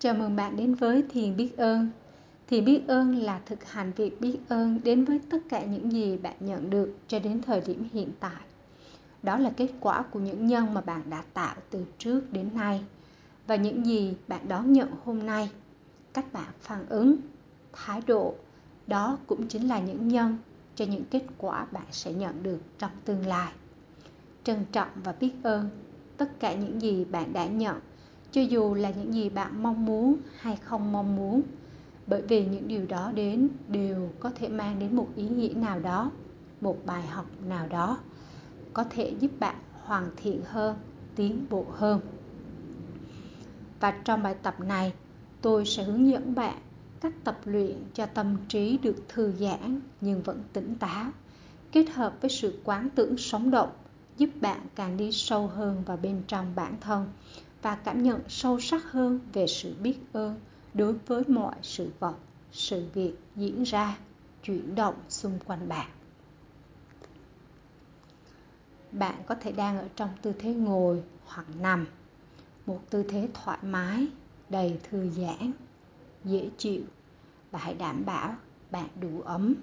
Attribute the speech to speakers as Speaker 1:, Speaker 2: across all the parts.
Speaker 1: Chào mừng bạn đến với Thiền Biết Ơn. Thiền Biết Ơn là thực hành việc biết ơn đến với tất cả những gì bạn nhận được cho đến thời điểm hiện tại. Đó là kết quả của những nhân mà bạn đã tạo từ trước đến nay và những gì bạn đón nhận hôm nay. Cách bạn phản ứng, thái độ, đó cũng chính là những nhân cho những kết quả bạn sẽ nhận được trong tương lai. Trân trọng và biết ơn tất cả những gì bạn đã nhận cho dù là những gì bạn mong muốn hay không mong muốn, bởi vì những điều đó đến đều có thể mang đến một ý nghĩa nào đó, một bài học nào đó, có thể giúp bạn hoàn thiện hơn, tiến bộ hơn. Và trong bài tập này, tôi sẽ hướng dẫn bạn cách tập luyện cho tâm trí được thư giãn nhưng vẫn tỉnh táo, kết hợp với sự quán tưởng sống động, giúp bạn càng đi sâu hơn vào bên trong bản thân và cảm nhận sâu sắc hơn về sự biết ơn đối với mọi sự vật, sự việc diễn ra, chuyển động xung quanh bạn. Bạn có thể đang ở trong tư thế ngồi hoặc nằm, một tư thế thoải mái, đầy thư giãn, dễ chịu và hãy đảm bảo bạn đủ ấm.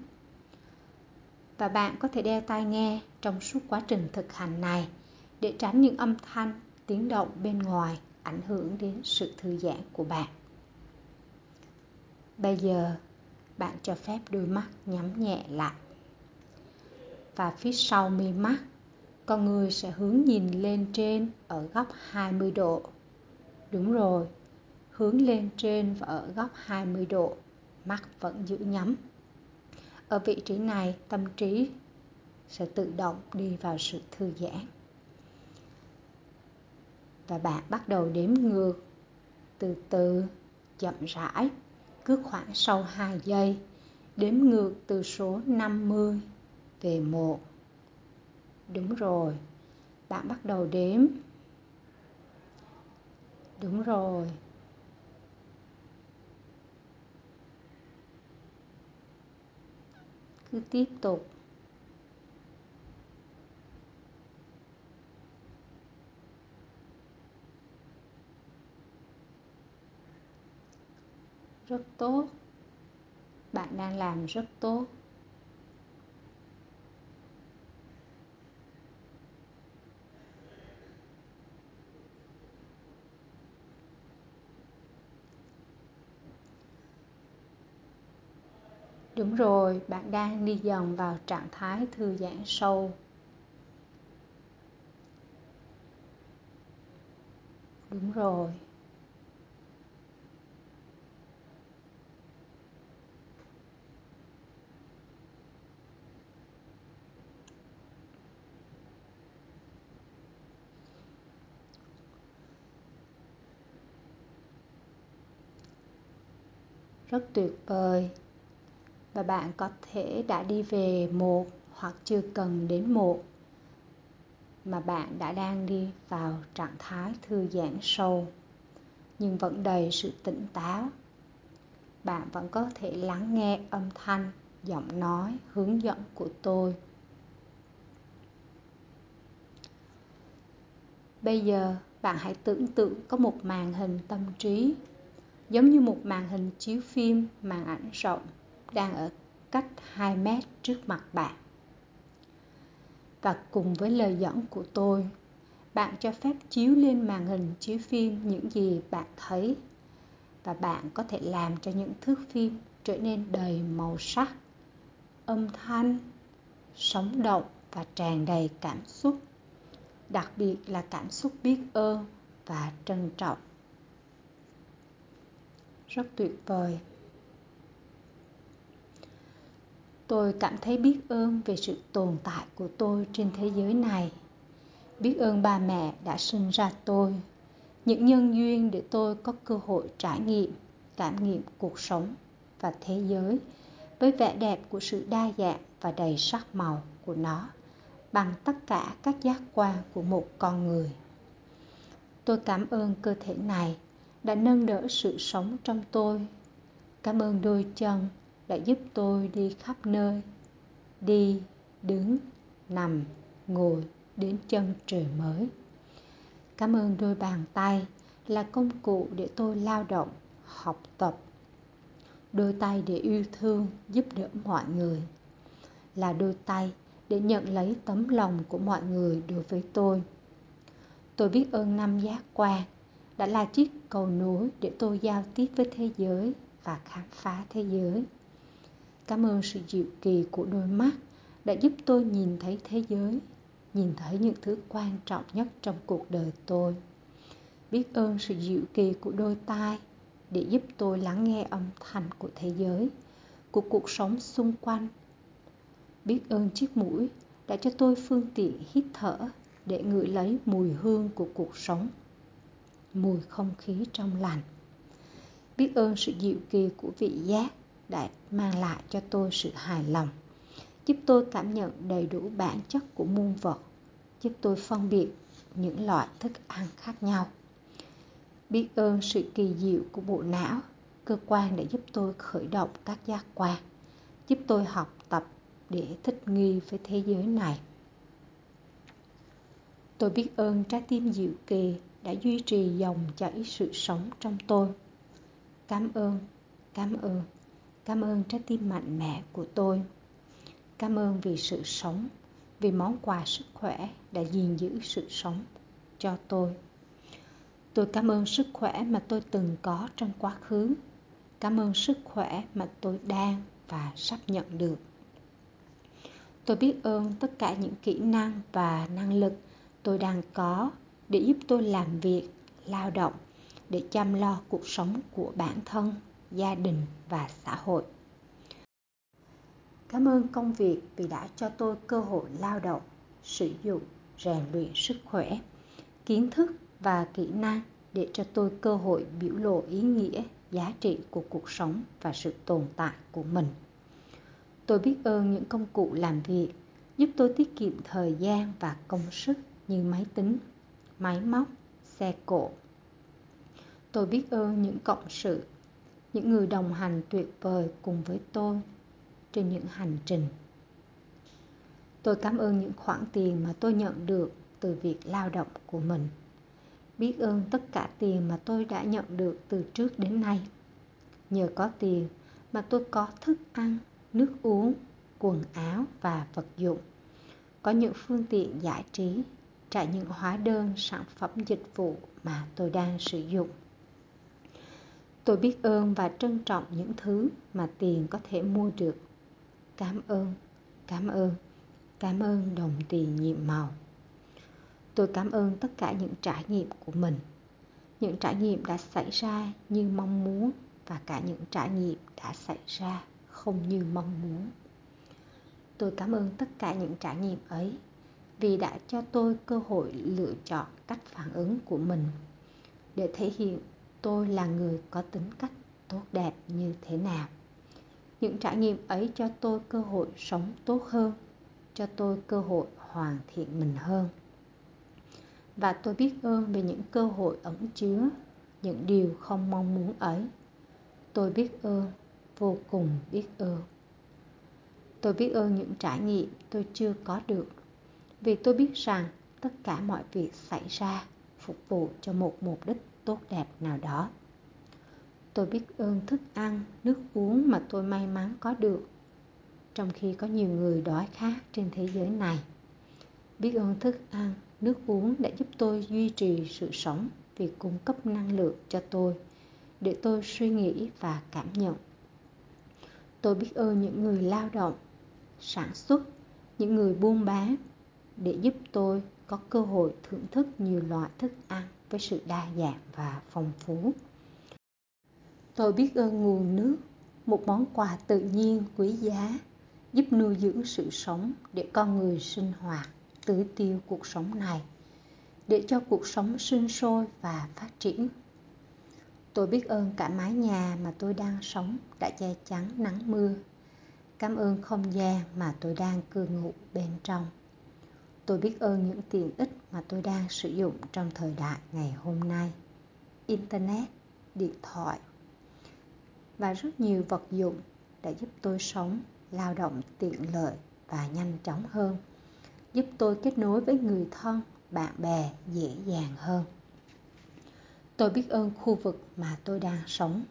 Speaker 1: Và bạn có thể đeo tai nghe trong suốt quá trình thực hành này để tránh những âm thanh tiếng động bên ngoài ảnh hưởng đến sự thư giãn của bạn bây giờ bạn cho phép đôi mắt nhắm nhẹ lại và phía sau mi mắt con người sẽ hướng nhìn lên trên ở góc 20 độ. Đúng rồi, hướng lên trên và ở góc 20 độ, mắt vẫn giữ nhắm. Ở vị trí này, tâm trí sẽ tự động đi vào sự thư giãn và bạn bắt đầu đếm ngược. Từ từ, chậm rãi, cứ khoảng sau 2 giây, đếm ngược từ số 50 về 1 đúng rồi, bạn bắt đầu đếm. Đúng rồi. Cứ tiếp tục. Rất tốt. Bạn đang làm rất tốt. Đúng rồi, bạn đang đi dần vào trạng thái thư giãn sâu. Đúng rồi. Rất tuyệt vời. Và bạn có thể đã đi về một hoặc chưa cần đến một, mà bạn đã đang đi vào trạng thái thư giãn sâu, nhưng vẫn đầy sự tỉnh táo. Bạn vẫn có thể lắng nghe âm thanh, giọng nói, hướng dẫn của tôi. Bây giờ, bạn hãy tưởng tượng có một màn hình tâm trí giống như một màn hình chiếu phim màn ảnh rộng đang ở cách 2 mét trước mặt bạn. Và cùng với lời dẫn của tôi, bạn cho phép chiếu lên màn hình chiếu phim những gì bạn thấy và bạn có thể làm cho những thước phim trở nên đầy màu sắc, âm thanh, sống động và tràn đầy cảm xúc, đặc biệt là cảm xúc biết ơn và trân trọng rất tuyệt vời. Tôi cảm thấy biết ơn về sự tồn tại của tôi trên thế giới này. Biết ơn ba mẹ đã sinh ra tôi, những nhân duyên để tôi có cơ hội trải nghiệm, cảm nghiệm cuộc sống và thế giới với vẻ đẹp của sự đa dạng và đầy sắc màu của nó bằng tất cả các giác quan của một con người. Tôi cảm ơn cơ thể này đã nâng đỡ sự sống trong tôi. Cảm ơn đôi chân đã giúp tôi đi khắp nơi, đi, đứng, nằm, ngồi đến chân trời mới. Cảm ơn đôi bàn tay là công cụ để tôi lao động, học tập. Đôi tay để yêu thương giúp đỡ mọi người là đôi tay để nhận lấy tấm lòng của mọi người đối với tôi. Tôi biết ơn năm giác quan đã là chiếc cầu nối để tôi giao tiếp với thế giới và khám phá thế giới. Cảm ơn sự dịu kỳ của đôi mắt đã giúp tôi nhìn thấy thế giới, nhìn thấy những thứ quan trọng nhất trong cuộc đời tôi. Biết ơn sự dịu kỳ của đôi tai để giúp tôi lắng nghe âm thanh của thế giới, của cuộc sống xung quanh. Biết ơn chiếc mũi đã cho tôi phương tiện hít thở để ngửi lấy mùi hương của cuộc sống mùi không khí trong lành. Biết ơn sự dịu kỳ của vị giác đã mang lại cho tôi sự hài lòng, giúp tôi cảm nhận đầy đủ bản chất của muôn vật, giúp tôi phân biệt những loại thức ăn khác nhau. Biết ơn sự kỳ diệu của bộ não, cơ quan để giúp tôi khởi động các giác quan, giúp tôi học tập để thích nghi với thế giới này. Tôi biết ơn trái tim dịu kỳ đã duy trì dòng chảy sự sống trong tôi. Cảm ơn cảm ơn cảm ơn trái tim mạnh mẽ của tôi. Cảm ơn vì sự sống, vì món quà sức khỏe đã gìn giữ sự sống cho tôi. Tôi cảm ơn sức khỏe mà tôi từng có trong quá khứ. Cảm ơn sức khỏe mà tôi đang và sắp nhận được. Tôi biết ơn tất cả những kỹ năng và năng lực tôi đang có để giúp tôi làm việc, lao động, để chăm lo cuộc sống của bản thân, gia đình và xã hội. Cảm ơn công việc vì đã cho tôi cơ hội lao động, sử dụng, rèn luyện sức khỏe, kiến thức và kỹ năng để cho tôi cơ hội biểu lộ ý nghĩa, giá trị của cuộc sống và sự tồn tại của mình. Tôi biết ơn những công cụ làm việc giúp tôi tiết kiệm thời gian và công sức như máy tính máy móc, xe cộ. Tôi biết ơn những cộng sự, những người đồng hành tuyệt vời cùng với tôi trên những hành trình. Tôi cảm ơn những khoản tiền mà tôi nhận được từ việc lao động của mình. Biết ơn tất cả tiền mà tôi đã nhận được từ trước đến nay. Nhờ có tiền mà tôi có thức ăn, nước uống, quần áo và vật dụng. Có những phương tiện giải trí trả những hóa đơn, sản phẩm, dịch vụ mà tôi đang sử dụng. Tôi biết ơn và trân trọng những thứ mà tiền có thể mua được. Cảm ơn cảm ơn cảm ơn đồng tiền nhiệm màu. Tôi cảm ơn tất cả những trải nghiệm của mình. Những trải nghiệm đã xảy ra như mong muốn và cả những trải nghiệm đã xảy ra không như mong muốn. Tôi cảm ơn tất cả những trải nghiệm ấy vì đã cho tôi cơ hội lựa chọn cách phản ứng của mình. Để thể hiện tôi là người có tính cách tốt đẹp như thế nào. Những trải nghiệm ấy cho tôi cơ hội sống tốt hơn, cho tôi cơ hội hoàn thiện mình hơn. Và tôi biết ơn về những cơ hội ẩn chứa những điều không mong muốn ấy. Tôi biết ơn, vô cùng biết ơn. Tôi biết ơn những trải nghiệm tôi chưa có được vì tôi biết rằng tất cả mọi việc xảy ra phục vụ cho một mục đích tốt đẹp nào đó. Tôi biết ơn thức ăn, nước uống mà tôi may mắn có được, trong khi có nhiều người đói khát trên thế giới này. Biết ơn thức ăn, nước uống đã giúp tôi duy trì sự sống vì cung cấp năng lượng cho tôi để tôi suy nghĩ và cảm nhận. Tôi biết ơn những người lao động, sản xuất, những người buôn bán để giúp tôi có cơ hội thưởng thức nhiều loại thức ăn với sự đa dạng và phong phú. Tôi biết ơn nguồn nước, một món quà tự nhiên quý giá, giúp nuôi dưỡng sự sống để con người sinh hoạt tưới tiêu cuộc sống này, để cho cuộc sống sinh sôi và phát triển. Tôi biết ơn cả mái nhà mà tôi đang sống đã che chắn nắng mưa. Cảm ơn không gian mà tôi đang cư ngụ bên trong tôi biết ơn những tiện ích mà tôi đang sử dụng trong thời đại ngày hôm nay. Internet, điện thoại và rất nhiều vật dụng đã giúp tôi sống lao động tiện lợi và nhanh chóng hơn, giúp tôi kết nối với người thân, bạn bè dễ dàng hơn. Tôi biết ơn khu vực mà tôi đang sống,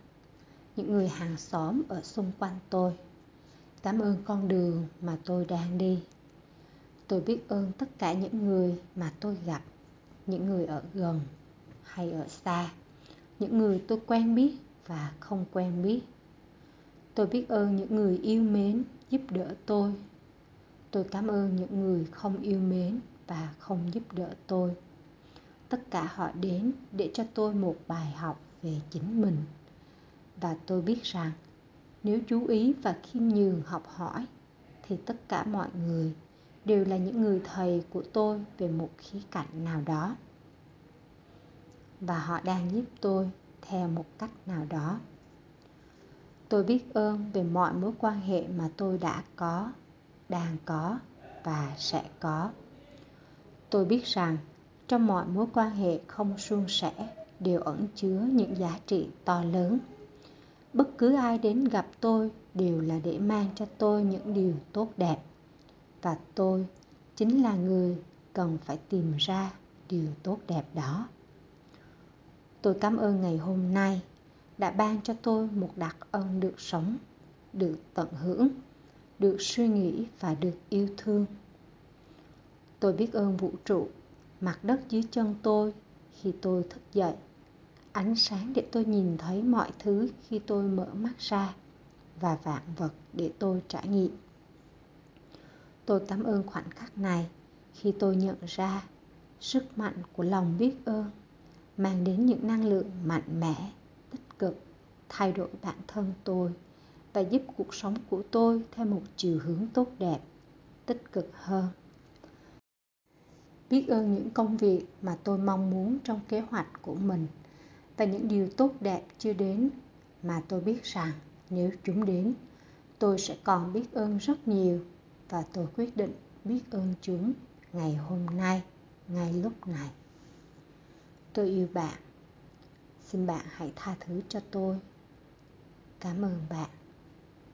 Speaker 1: những người hàng xóm ở xung quanh tôi. Cảm ơn con đường mà tôi đang đi tôi biết ơn tất cả những người mà tôi gặp, những người ở gần hay ở xa, những người tôi quen biết và không quen biết. Tôi biết ơn những người yêu mến giúp đỡ tôi. Tôi cảm ơn những người không yêu mến và không giúp đỡ tôi. Tất cả họ đến để cho tôi một bài học về chính mình. Và tôi biết rằng, nếu chú ý và khiêm nhường học hỏi, thì tất cả mọi người đều là những người thầy của tôi về một khía cạnh nào đó. Và họ đang giúp tôi theo một cách nào đó. Tôi biết ơn về mọi mối quan hệ mà tôi đã có, đang có và sẽ có. Tôi biết rằng trong mọi mối quan hệ không suôn sẻ đều ẩn chứa những giá trị to lớn. Bất cứ ai đến gặp tôi đều là để mang cho tôi những điều tốt đẹp và tôi chính là người cần phải tìm ra điều tốt đẹp đó. Tôi cảm ơn ngày hôm nay đã ban cho tôi một đặc ân được sống, được tận hưởng, được suy nghĩ và được yêu thương. Tôi biết ơn vũ trụ, mặt đất dưới chân tôi khi tôi thức dậy. Ánh sáng để tôi nhìn thấy mọi thứ khi tôi mở mắt ra và vạn vật để tôi trải nghiệm tôi cảm ơn khoảnh khắc này khi tôi nhận ra sức mạnh của lòng biết ơn mang đến những năng lượng mạnh mẽ, tích cực, thay đổi bản thân tôi và giúp cuộc sống của tôi theo một chiều hướng tốt đẹp, tích cực hơn. Biết ơn những công việc mà tôi mong muốn trong kế hoạch của mình và những điều tốt đẹp chưa đến mà tôi biết rằng nếu chúng đến, tôi sẽ còn biết ơn rất nhiều và tôi quyết định biết ơn chúng ngày hôm nay, ngay lúc này. Tôi yêu bạn. Xin bạn hãy tha thứ cho tôi. Cảm ơn bạn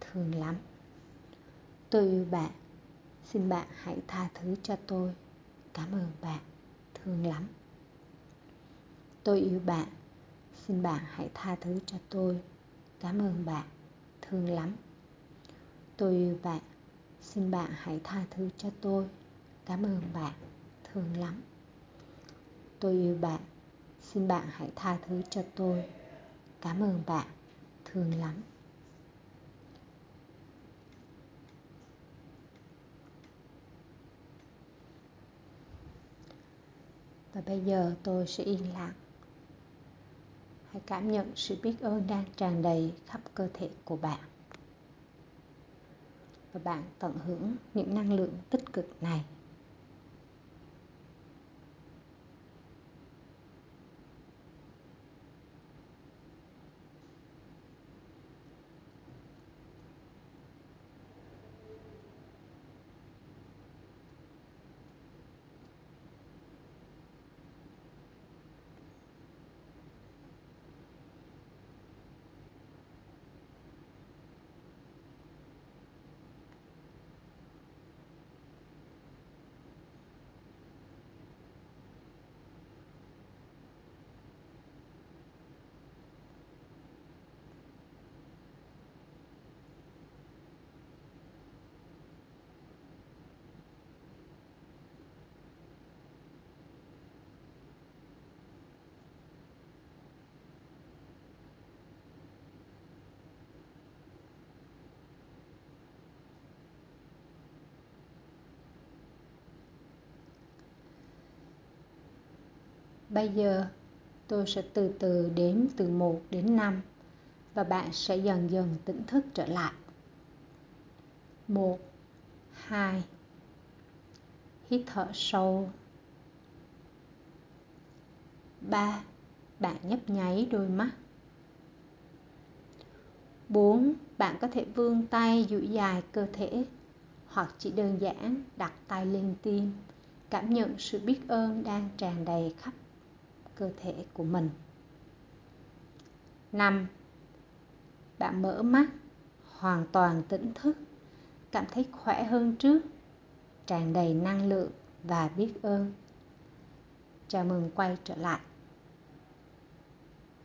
Speaker 1: thương lắm. Tôi yêu bạn. Xin bạn hãy tha thứ cho tôi. Cảm ơn bạn thương lắm. Tôi yêu bạn. Xin bạn hãy tha thứ cho tôi. Cảm ơn bạn thương lắm. Tôi yêu bạn xin bạn hãy tha thứ cho tôi. Cảm ơn bạn. Thương lắm. Tôi yêu bạn. Xin bạn hãy tha thứ cho tôi. Cảm ơn bạn. Thương lắm. Và bây giờ tôi sẽ yên lặng. Hãy cảm nhận sự biết ơn đang tràn đầy khắp cơ thể của bạn và bạn tận hưởng những năng lượng tích cực này. Bây giờ tôi sẽ từ từ đếm từ 1 đến 5 và bạn sẽ dần dần tỉnh thức trở lại. 1 2 Hít thở sâu 3 Bạn nhấp nháy đôi mắt 4. Bạn có thể vươn tay duỗi dài cơ thể hoặc chỉ đơn giản đặt tay lên tim, cảm nhận sự biết ơn đang tràn đầy khắp cơ thể của mình 5. Bạn mở mắt, hoàn toàn tỉnh thức, cảm thấy khỏe hơn trước, tràn đầy năng lượng và biết ơn. Chào mừng quay trở lại